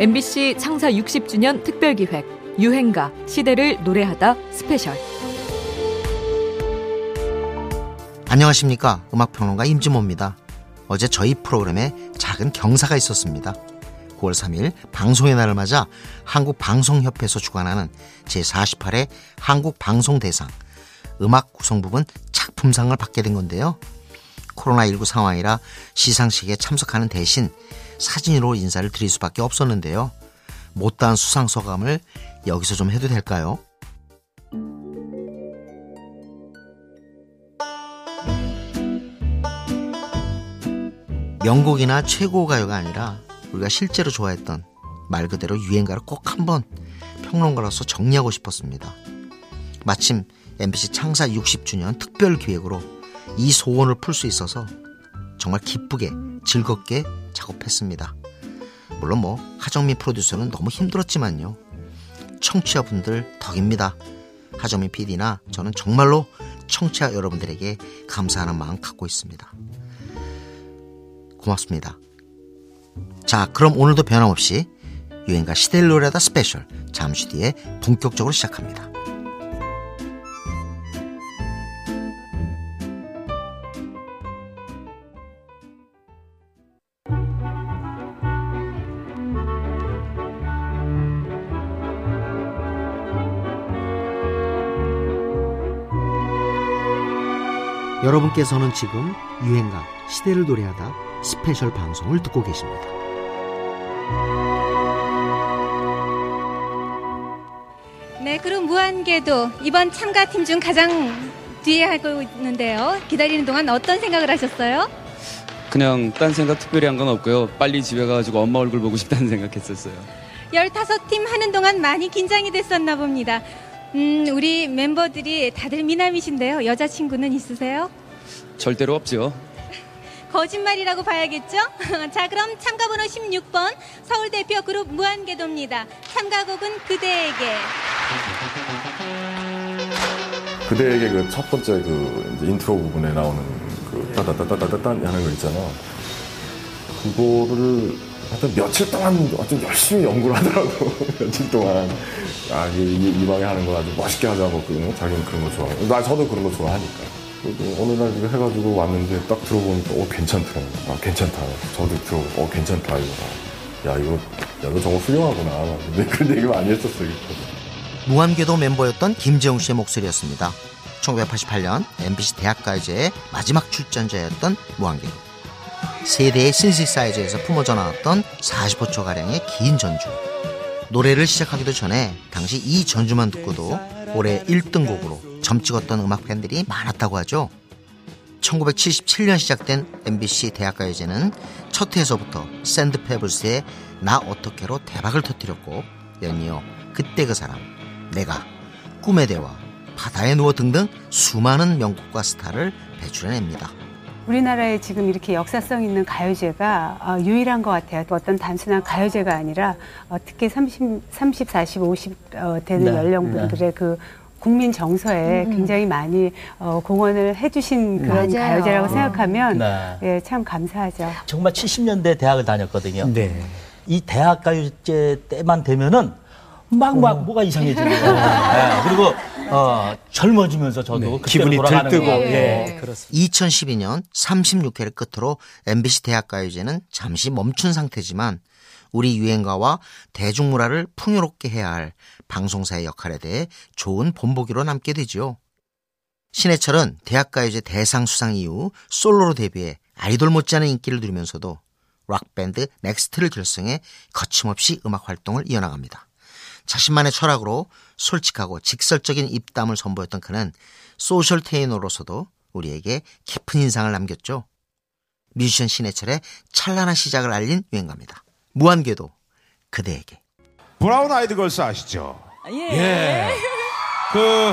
MBC 창사 60주년 특별기획 유행가 시대를 노래하다 스페셜. 안녕하십니까. 음악평론가 임진모입니다. 어제 저희 프로그램에 작은 경사가 있었습니다. 9월 3일 방송의 날을 맞아 한국방송협회에서 주관하는 제48회 한국방송대상 음악 구성 부문 작품상을 받게 된 건데요. 코로나19 상황이라 시상식에 참석하는 대신 사진으로 인사를 드릴 수밖에 없었는데요. 못다한 수상 소감을 여기서 좀 해도 될까요? 명곡이나 최고 가요가 아니라 우리가 실제로 좋아했던 말 그대로 유행가를 꼭 한번 평론가로서 정리하고 싶었습니다. 마침 MBC 창사 60주년 특별 기획으로 이 소원을 풀 수 있어서 정말 기쁘게 즐겁게 작업했습니다. 물론 뭐 하정민 프로듀서는 너무 힘들었지만요. 청취자분들 덕입니다. 하정민 PD나 저는 정말로 청취자 여러분들에게 감사하는 마음 갖고 있습니다. 고맙습니다. 자, 그럼 오늘도 변함없이 유행가 노래하다 스페셜 잠시 뒤에 본격적으로 시작합니다. 여러분께서는 지금 유행가 시대를 노래하다 스페셜 방송을 듣고 계십니다. 네, 그럼 무한궤도 이번 참가팀 중 가장 뒤에 하고 있는데요. 기다리는 동안 어떤 생각을 하셨어요? 그냥 딴 생각 특별히 한 건 없고요. 빨리 집에 가가지고 엄마 얼굴 보고 싶다는 생각했었어요. 15팀 하는 동안 많이 긴장이 됐었나 봅니다. 음, 우리 멤버들이 다들 미남이신데요. 여자친구는 있으세요? 절대로 없죠. 거짓말이라고 봐야겠죠? 자, 그럼 참가번호 16번 서울 대표 그룹 무한궤도입니다. 참가곡은 그대에게. 그대에게 그 첫 번째 그 이제 인트로 부분에 나오는 그 따다다다다단 하는 거 있잖아. 그거를 하여튼 며칠 동안 하여튼 열심히 연구를 하더라고. 며칠 동안. 아, 이, 이, 이 방에 하는 거 아주 멋있게 하자고. 그, 자기는 그런 거 좋아해. 나, 저도 그런 거 좋아하니까. 그리고 어느 날 이거 해가지고 왔는데 딱 들어보니까, 어, 괜찮더라고. 아, 괜찮다. 저도 들어보고, 어, 괜찮다. 이거. 야, 이거, 야, 너 정말 훌륭하구나. 근데 그런 얘기 많이 했었어, 이거. 무한궤도 멤버였던 김재웅 씨의 목소리였습니다. 1988년 MBC 대학가요제의 마지막 출전자였던 무한궤도. 세대의 신시사이즈에서 품어져 나왔던 45초 가량의 긴 전주. 노래를 시작하기도 전에 당시 이 전주만 듣고도 올해 1등 곡으로 점 찍었던 음악 팬들이 많았다고 하죠. 1977년 시작된 MBC 대학가요제는 첫 회에서부터 샌드페블스의 나 어떻게로 대박을 터뜨렸고 연이어 그때 그 사람, 내가, 꿈의 대화, 바다에 누워 등등 수많은 명곡과 스타를 배출해냅니다. 우리나라에 지금 이렇게 역사성 있는 가요제가 어, 유일한 것 같아요. 어떤 단순한 가요제가 아니라 어, 특히 30, 30, 40, 50 어, 되는 네, 연령분들의 그 국민 정서에 굉장히 많이 어, 공헌을 해주신 그런 맞아요. 가요제라고 생각하면 네. 예, 참 감사하죠. 정말 70년대 대학을 다녔거든요. 네. 이 대학 가요제 때만 되면은 막, 막, 뭐가 이상해지는 거예요. 네, 그리고, 어, 젊어지면서 저도 그때로 기분이 들뜨고 거예요. 예, 그렇습니다. 2012년 36회를 끝으로 MBC 대학가요제는 잠시 멈춘 상태지만 우리 유행가와 대중문화를 풍요롭게 해야 할 방송사의 역할에 대해 좋은 본보기로 남게 되죠. 신해철은 대학가요제 대상 수상 이후 솔로로 데뷔해 아이돌 못지않은 인기를 누리면서도 락밴드 넥스트를 결성해 거침없이 음악 활동을 이어나갑니다. 자신만의 철학으로 솔직하고 직설적인 입담을 선보였던 그는 소셜테이너로서도 우리에게 깊은 인상을 남겼죠. 뮤지션 신해철의 찬란한 시작을 알린 유행가입니다. 무한궤도 그대에게. 브라운 아이드 걸스 아시죠? 예. 그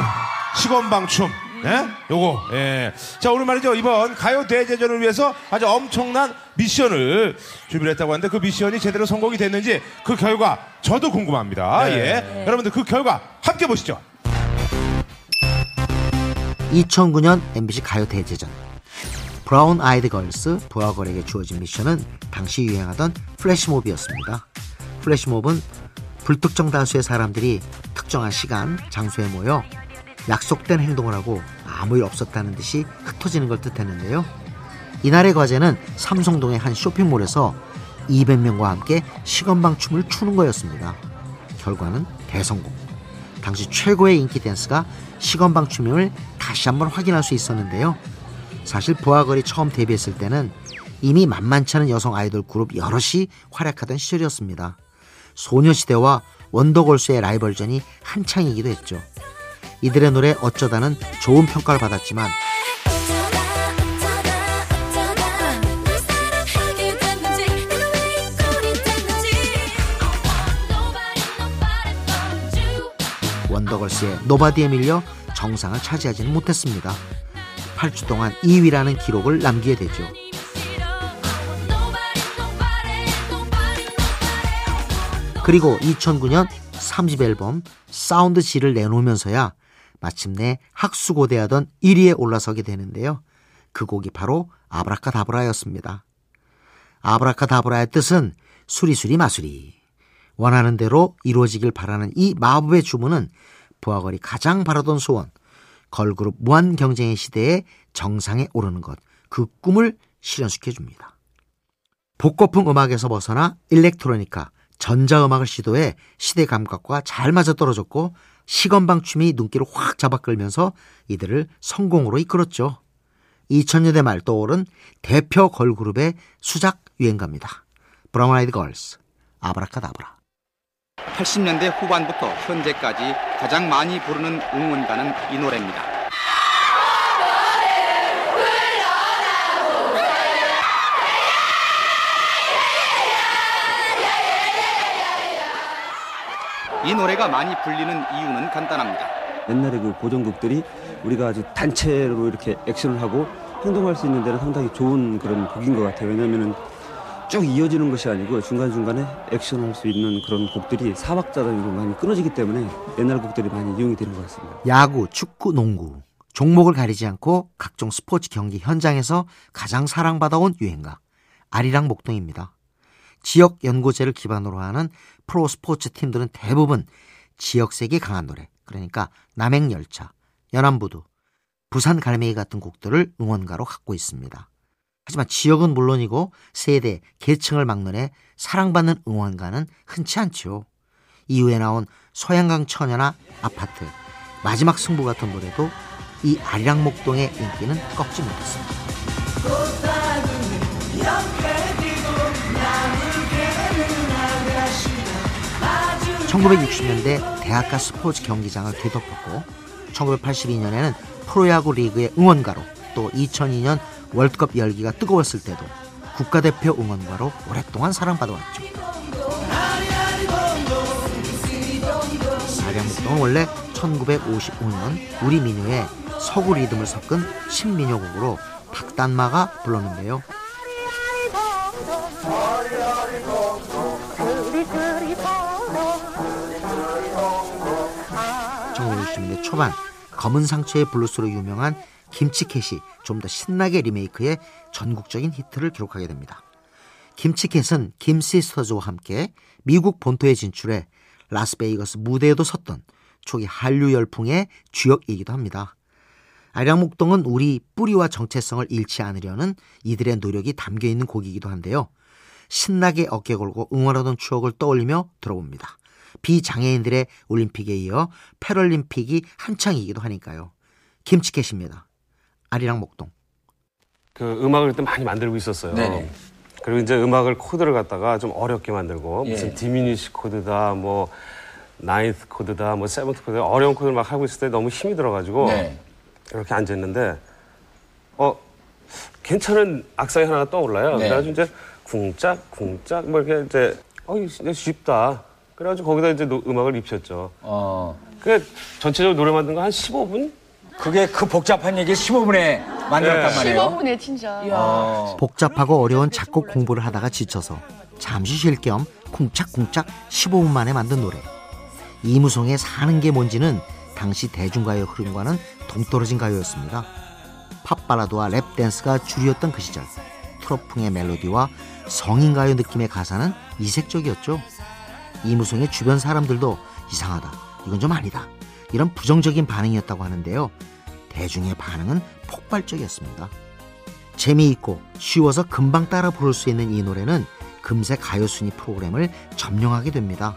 시건방춤. 예? 요거. 예. 자, 오늘 말이죠. 이번 가요 대제전을 위해서 아주 엄청난 미션을 준비를 했다고 하는데 그 미션이 제대로 성공이 됐는지 그 결과 저도 궁금합니다. 예. 여러분들 그 결과 함께 보시죠. 2009년 MBC 가요 대제전. 브라운 아이드 걸스 브아걸에게 주어진 미션은 당시 유행하던 플래시몹이었습니다. 플래시몹은 불특정 다수의 사람들이 특정한 시간, 장소에 모여 약속된 행동을 하고 아무 일 없었다는 듯이 흩어지는 걸 뜻했는데요. 이날의 과제는 삼성동의 한 쇼핑몰에서 200명과 함께 시건방 춤을 추는 거였습니다. 결과는 대성공. 당시 최고의 인기 댄스가 시건방 춤임을 다시 한번 확인할 수 있었는데요. 사실 보아걸이 처음 데뷔했을 때는 이미 만만치 않은 여성 아이돌 그룹 여럿이 활약하던 시절이었습니다. 소녀시대와 원더걸스의 라이벌전이 한창이기도 했죠. 이들의 노래 어쩌다는 좋은 평가를 받았지만 원더걸스의 노바디에 밀려 정상을 차지하지는 못했습니다. 8주 동안 2위라는 기록을 남기게 되죠. 그리고 2009년 3집 앨범 사운드 G를 내놓으면서야 마침내 학수고대하던 1위에 올라서게 되는데요. 그 곡이 바로 아브라카다브라였습니다. 아브라카다브라의 뜻은 수리수리 마수리. 원하는 대로 이루어지길 바라는 이 마법의 주문은 부하걸이 가장 바라던 소원, 걸그룹 무한 경쟁의 시대에 정상에 오르는 것, 그 꿈을 실현시켜 줍니다. 복고풍 음악에서 벗어나 일렉트로니카, 전자음악을 시도해 시대 감각과 잘 맞아떨어졌고 시건방 춤이 눈길을 확 잡아끌면서 이들을 성공으로 이끌었죠. 2000년대 말 떠오른 대표 걸그룹의 수작 유행가입니다. 브라운 아이드 걸스, 아브라카다브라. 80년대 후반부터 현재까지 가장 많이 부르는 응원가는 이 노래입니다. 이 노래가 많이 불리는 이유는 간단합니다. 옛날에 그 고전곡들이 우리가 아주 단체로 이렇게 액션을 하고 행동할 수 있는 데는 상당히 좋은 그런 곡인 것 같아요. 왜냐하면 쭉 이어지는 것이 아니고 중간중간에 액션할 수 있는 그런 곡들이 사박자 단위로 많이 끊어지기 때문에 옛날 곡들이 많이 이용이 되는 것 같습니다. 야구, 축구, 농구 종목을 가리지 않고 각종 스포츠 경기 현장에서 가장 사랑받아온 유행가 아리랑 목동입니다. 지역 연고제를 기반으로 하는 프로 스포츠 팀들은 대부분 지역색이 강한 노래, 그러니까 남행열차, 연안부두, 부산 갈매기 같은 곡들을 응원가로 갖고 있습니다. 하지만 지역은 물론이고 세대, 계층을 막론해 사랑받는 응원가는 흔치 않죠. 이후에 나온 소양강 처녀나 아파트, 마지막 승부 같은 노래도 이 아리랑목동의 인기는 꺾지 못했습니다. 1960년대 대학가 스포츠 경기장을 뒤덮었고 1982년에는 프로야구 리그의 응원가로 또 2002년 월드컵 열기가 뜨거웠을 때도 국가대표 응원가로 오랫동안 사랑받아왔죠. 아량목동은 원래 1955년 우리 민요에 서구 리듬을 섞은 신민요곡으로 박단마가 불렀는데요. 1960년대 초반 검은 상처의 블루스로 유명한 김치캣이 좀 더 신나게 리메이크해 전국적인 히트를 기록하게 됩니다. 김치캣은 김시스터즈와 함께 미국 본토에 진출해 라스베이거스 무대에도 섰던 초기 한류 열풍의 주역이기도 합니다. 아리랑 목동은 우리 뿌리와 정체성을 잃지 않으려는 이들의 노력이 담겨 있는 곡이기도 한데요. 신나게 어깨 걸고 응원하던 추억을 떠올리며 들어봅니다. 비장애인들의 올림픽에 이어 패럴림픽이 한창이기도 하니까요. 김치캣입니다. 아리랑 목동. 그 음악을 그때 많이 만들고 있었어요. 네네. 그리고 이제 음악을 코드를 갖다가 좀 어렵게 만들고 예. 무슨 diminish 코드다 뭐 ninth 코드다 뭐 seventh 코드 어려운 코드를 막 하고 있을 때 너무 힘이 들어가지고 네. 이렇게 앉아 있는데 어 괜찮은 악상이 하나 떠올라요. 네. 그래가지고 이제 쿵짝 쿵짝 뭐 이렇게 이제 어 이거 쉽다. 그래가지고 거기다 이제 노, 음악을 입혔죠. 어. 그 전체적으로 노래 만든 거 한 15분? 그게 그 복잡한 얘기를 15분에 만들었단 네. 말이에요. 15분에 진짜. 어. 복잡하고 어려운 작곡 공부를 하다가 지쳐서 잠시 쉴 겸 쿵짝쿵짝 15분 만에 만든 노래. 이무송의 사는 게 뭔지는 당시 대중가요 흐름과는 동떨어진 가요였습니다. 팝발라드와 랩댄스가 주류였던 그 시절 트로풍의 멜로디와 성인가요 느낌의 가사는 이색적이었죠. 이무송의 주변 사람들도 이상하다. 이건 좀 아니다. 이런 부정적인 반응이었다고 하는데요. 대중의 반응은 폭발적이었습니다. 재미있고 쉬워서 금방 따라 부를 수 있는 이 노래는 금세 가요순위 프로그램을 점령하게 됩니다.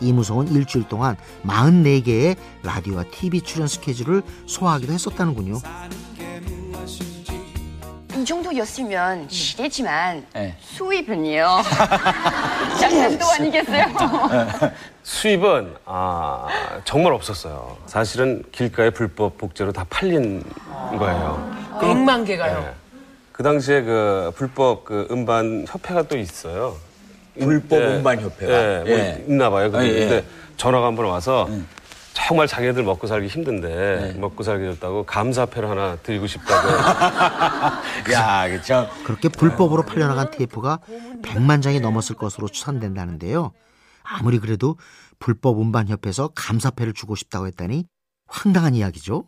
이무송은 일주일 동안 44개의 라디오와 TV 출연 스케줄을 소화하기도 했었다는군요. 이 정도였으면 시대지만 네. 수입은요. 장난도 아니겠어요. 수입은 아, 정말 없었어요. 사실은 길가에 불법 복제로 다 팔린 거예요. 백만 개가요. 네. 그 당시에 그 불법 그 음반 협회가 또 있어요. 불법 예. 음반 협회가? 예, 뭐 예. 있나 봐요. 아, 예. 근데 전화가 한 번 와서 정말 자기네들 먹고 살기 힘든데 먹고 살기 좋다고 감사패를 하나 드리고 싶다고. 야, 그쵸. 그렇게 불법으로 팔려나간 테이프가 100만 장이 넘었을 것으로 추산된다는데요. 아무리 그래도 불법 음반 협회에서 감사패를 주고 싶다고 했다니 황당한 이야기죠.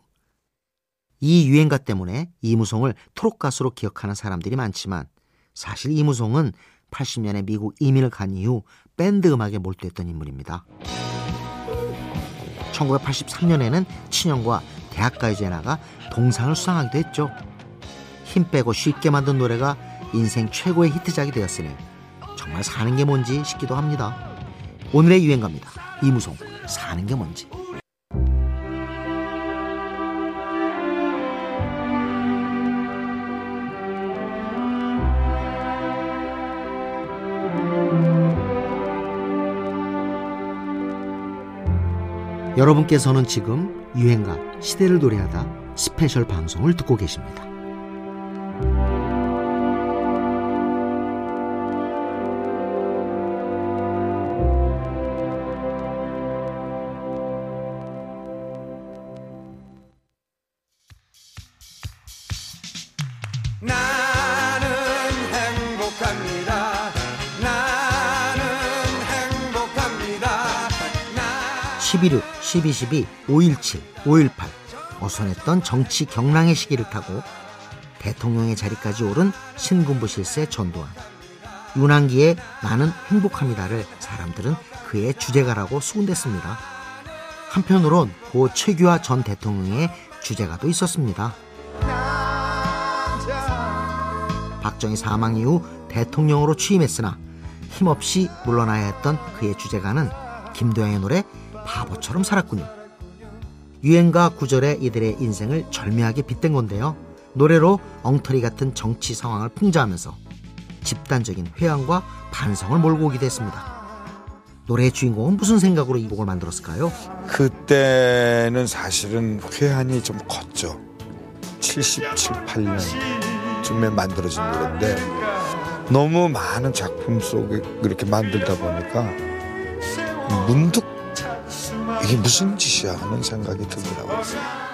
이 유행가 때문에 이무송을 트롯 가수로 기억하는 사람들이 많지만 사실 이무송은 80년에 미국 이민을 간 이후 밴드 음악에 몰두했던 인물입니다. 1983년에는 친형과 대학가요제에 나가 동상을 수상하기도 했죠. 힘 빼고 쉽게 만든 노래가 인생 최고의 히트작이 되었으니 정말 사는 게 뭔지 싶기도 합니다. 오늘의 유행가입니다. 이무송 사는 게 뭔지. 여러분께서는 지금 유행가 시대를 노래하다 스페셜 방송을 듣고 계십니다. 나 11.6, 12.12, 5.17, 5.18 어선했던 정치 경랑의 시기를 타고 대통령의 자리까지 오른 신군부 실세 전두환 윤한기의 나는 행복합니다를 사람들은 그의 주제가라고 수군댔습니다. 한편으론 고 최규하 전 대통령의 주제가도 있었습니다. 박정희 사망 이후 대통령으로 취임했으나 힘없이 물러나야 했던 그의 주제가는 김도영의 노래 바보처럼 살았군요. 유행가 구절에 이들의 인생을 절묘하게 빗댄 건데요. 노래로 엉터리 같은 정치 상황을 풍자하면서 집단적인 회한과 반성을 몰고 오기도 했습니다. 노래의 주인공은 무슨 생각으로 이 곡을 만들었을까요? 그때는 사실은 회한이 좀 컸죠. 77, 8년쯤에 만들어진 노래인데 너무 많은 작품 속에 그렇게 만들다 보니까 문득 이게 무슨 짓이야 하는 생각이 들더라고요.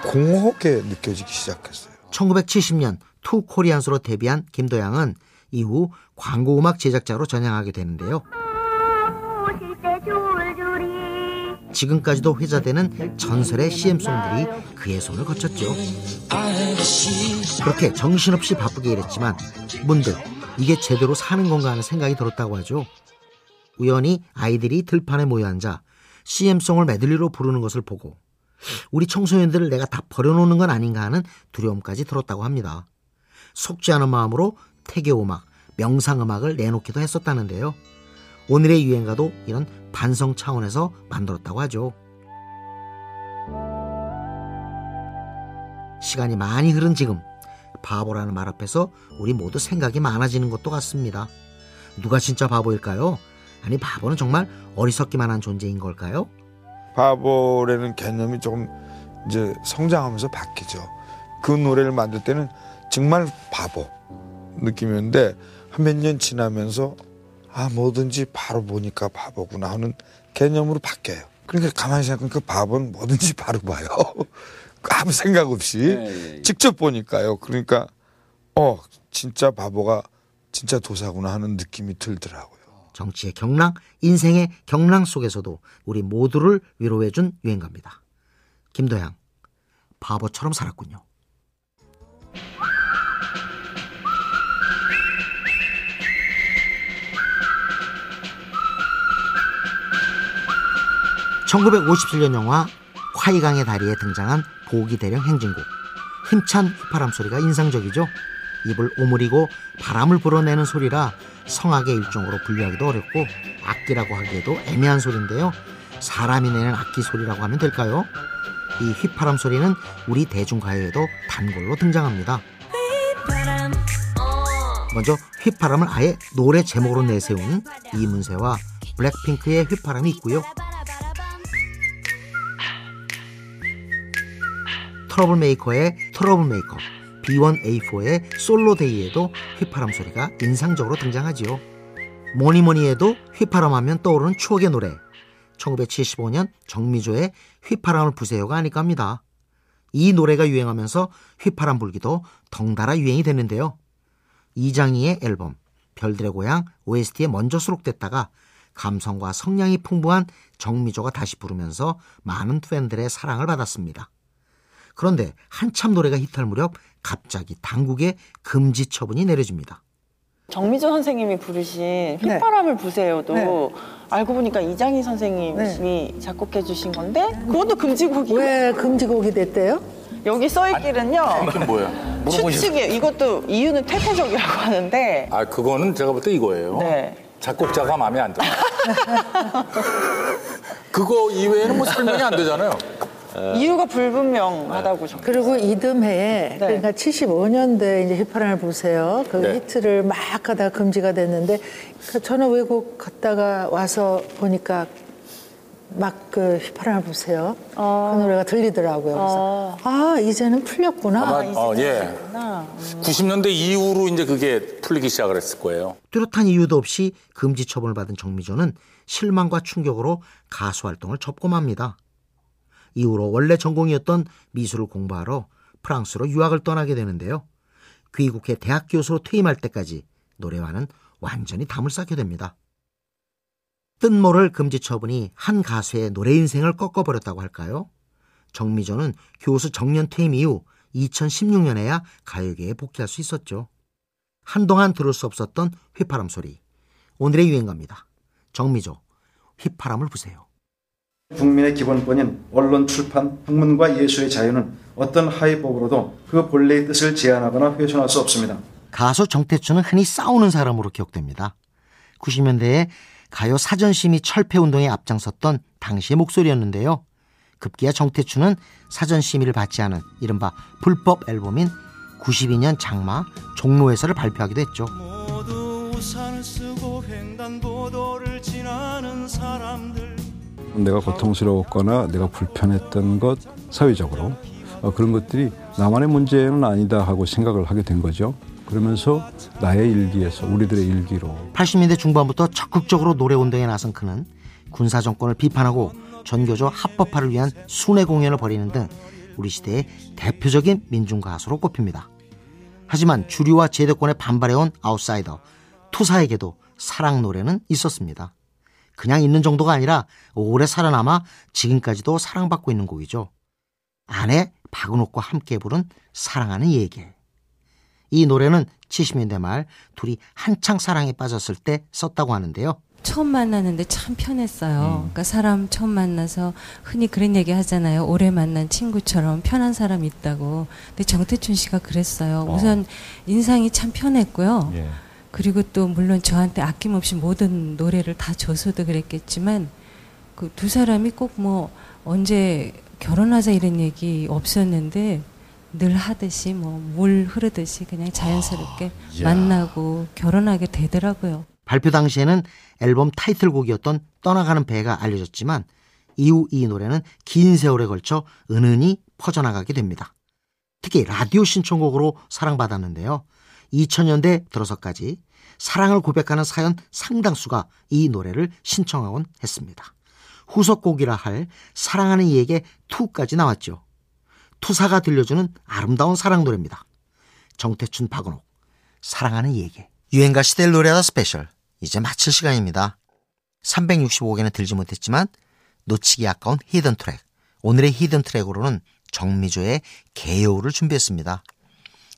공허하게 느껴지기 시작했어요. 1970년 투 코리안스로 데뷔한 김도향은 이후 광고 음악 제작자로 전향하게 되는데요. 지금까지도 회자되는 전설의 CM송들이 그의 손을 거쳤죠. 그렇게 정신없이 바쁘게 일했지만 문득 이게 제대로 사는 건가 하는 생각이 들었다고 하죠. 우연히 아이들이 들판에 모여 앉아 CM송을 메들리로 부르는 것을 보고 우리 청소년들을 내가 다 버려놓는 건 아닌가 하는 두려움까지 들었다고 합니다. 속지 않은 마음으로 태교음악, 명상음악을 내놓기도 했었다는데요. 오늘의 유행가도 이런 반성 차원에서 만들었다고 하죠. 시간이 많이 흐른 지금 바보라는 말 앞에서 우리 모두 생각이 많아지는 것도 같습니다. 누가 진짜 바보일까요? 아니 바보는 정말 어리석기만 한 존재인 걸까요? 바보라는 개념이 조금 이제 성장하면서 바뀌죠. 그 노래를 만들 때는 정말 바보 느낌이었는데 한 몇 년 지나면서 아 뭐든지 바로 보니까 바보구나 하는 개념으로 바뀌어요. 그러니까 가만히 생각하면 그 바보는 뭐든지 바로 봐요. 아무 생각 없이 직접 보니까요. 그러니까 어 진짜 바보가 진짜 도사구나 하는 느낌이 들더라고요. 정치의 경랑, 인생의 경랑 속에서도 우리 모두를 위로해준 유행가입니다. 김도양, 바보처럼 살았군요. 1957년 영화 화이강의 다리에 등장한 보기 대령 행진곡 힘찬 휘파람 소리가 인상적이죠. 입을 오므리고 바람을 불어내는 소리라 성악의 일종으로 분류하기도 어렵고 악기라고 하기에도 애매한 소리인데요. 사람이 내는 악기 소리라고 하면 될까요? 이 휘파람 소리는 우리 대중가요에도 단골로 등장합니다. 먼저 휘파람을 아예 노래 제목으로 내세운 이문세와 블랙핑크의 휘파람이 있고요. 트러블메이커의 트러블메이커, B1A4의 솔로데이에도 휘파람 소리가 인상적으로 등장하지요. 뭐니 뭐니 해도 휘파람 하면 떠오르는 추억의 노래. 1975년 정미조의 휘파람을 부세요가 아닐까 합니다. 이 노래가 유행하면서 휘파람 불기도 덩달아 유행이 됐는데요. 이장희의 앨범 별들의 고향 OST에 먼저 수록됐다가 감성과 성량이 풍부한 정미조가 다시 부르면서 많은 팬들의 사랑을 받았습니다. 그런데 한참 노래가 히트할 무렵 갑자기 당국의 금지 처분이 내려집니다. 정미조 선생님이 부르신 휘바람을 부세요도 네. 알고 보니까 이장희 선생님이 작곡해 주신 건데 그것도 금지곡이 왜 금지곡이 됐대요? 여기 써 있기는요 그게 뭐야? 추측이에요 이것도 이유는 퇴폐적이라고 하는데 아 그거는 제가 볼 때 이거예요. 네. 작곡자가 마음에 안 들어. 그거 이외에는 뭐 설명이 안 되잖아요. 이유가 불분명하다고 적 그리고 이듬해에 그러니까 75년도에 이제 휘파람을 보세요. 그 네. 히트를 막 하다가 금지가 됐는데 그 저는 외국 갔다가 와서 보니까 막 그 휘파람을 보세요. 그 노래가 들리더라고요. 그래서 아 이제는 풀렸구나. 아마 어, 예. 90년대 이후로 이제 그게 풀리기 시작을 했을 거예요. 뚜렷한 이유도 없이 금지 처분을 받은 정미조는 실망과 충격으로 가수 활동을 접고 맙니다. 이후로 원래 전공이었던 미술을 공부하러 프랑스로 유학을 떠나게 되는데요. 귀국해 대학 교수로 퇴임할 때까지 노래와는 완전히 담을 쌓게 됩니다. 뜬 모를 금지 처분이 한 가수의 노래 인생을 꺾어버렸다고 할까요? 정미조는 교수 정년 퇴임 이후 2016년에야 가요계에 복귀할 수 있었죠. 한동안 들을 수 없었던 휘파람 소리. 오늘의 유행가입니다. 정미조, 휘파람을 부세요. 국민의 기본권인 언론, 출판, 학문과 예술의 자유는 어떤 하위법으로도 그 본래의 뜻을 제한하거나 훼손할 수 없습니다. 가수 정태춘은 흔히 싸우는 사람으로 기억됩니다. 90년대에 가요 사전심의 철폐 운동에 앞장섰던 당시의 목소리였는데요. 급기야 정태춘은 사전심의를 받지 않은 이른바 불법 앨범인 92년 장마 종로에서를 발표하기도 했죠. 모두 우산을 쓰고 횡단보도를 지나는 사람들 내가 고통스러웠거나 내가 불편했던 것 사회적으로 어, 그런 것들이 나만의 문제는 아니다 하고 생각을 하게 된 거죠. 그러면서 나의 일기에서 우리들의 일기로 80년대 중반부터 적극적으로 노래 운동에 나선 그는 군사 정권을 비판하고 전교조 합법화를 위한 순회 공연을 벌이는 등 우리 시대의 대표적인 민중 가수로 꼽힙니다. 하지만 주류와 제도권에 반발해온 아웃사이더 투사에게도 사랑 노래는 있었습니다. 그냥 있는 정도가 아니라 오래 살아남아 지금까지도 사랑받고 있는 곡이죠. 아내 박은옥과 함께 부른 사랑하는 얘기. 이 노래는 70년대 말 둘이 한창 사랑에 빠졌을 때 썼다고 하는데요. 처음 만나는데 참 편했어요. 그러니까 사람 처음 만나서 흔히 그런 얘기 하잖아요. 오래 만난 친구처럼 편한 사람 있다고. 근데 정태춘 씨가 그랬어요. 우선 인상이 참 편했고요. 예. 그리고 또 물론 저한테 아낌없이 모든 노래를 다 줘서도 그랬겠지만 그 두 사람이 꼭 뭐 언제 결혼하자 이런 얘기 없었는데 늘 하듯이 뭐 물 흐르듯이 그냥 자연스럽게 이야. 만나고 결혼하게 되더라고요. 발표 당시에는 앨범 타이틀곡이었던 떠나가는 배가 알려졌지만 이후 이 노래는 긴 세월에 걸쳐 은은히 퍼져나가게 됩니다. 특히 라디오 신청곡으로 사랑받았는데요. 2000년대 들어서까지 사랑을 고백하는 사연 상당수가 이 노래를 신청하곤 했습니다. 후속곡이라 할 사랑하는 이에게 2까지 나왔죠. 투사가 들려주는 아름다운 사랑 노래입니다. 정태춘 박은옥 사랑하는 이에게 유행가 시대를 노래하다 스페셜 이제 마칠 시간입니다. 365개는 들지 못했지만 놓치기 아까운 히든 트랙 오늘의 히든 트랙으로는 정미조의 개여울을 준비했습니다.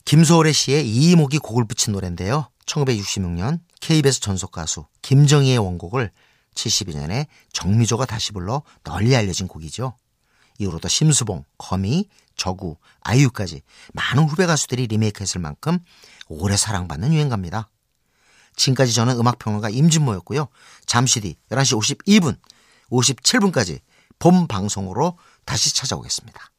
김소월의 시에 이목이 곡을 붙인 노래인데요. 1966년 KBS 전속 가수 김정희의 원곡을 72년에 정미조가 다시 불러 널리 알려진 곡이죠. 이후로도 심수봉, 거미, 저구, 아이유까지 많은 후배 가수들이 리메이크했을 만큼 오래 사랑받는 유행가입니다. 지금까지 저는 음악평론가 임진모였고요. 잠시 뒤 11시 52분, 57분까지 봄 방송으로 다시 찾아오겠습니다.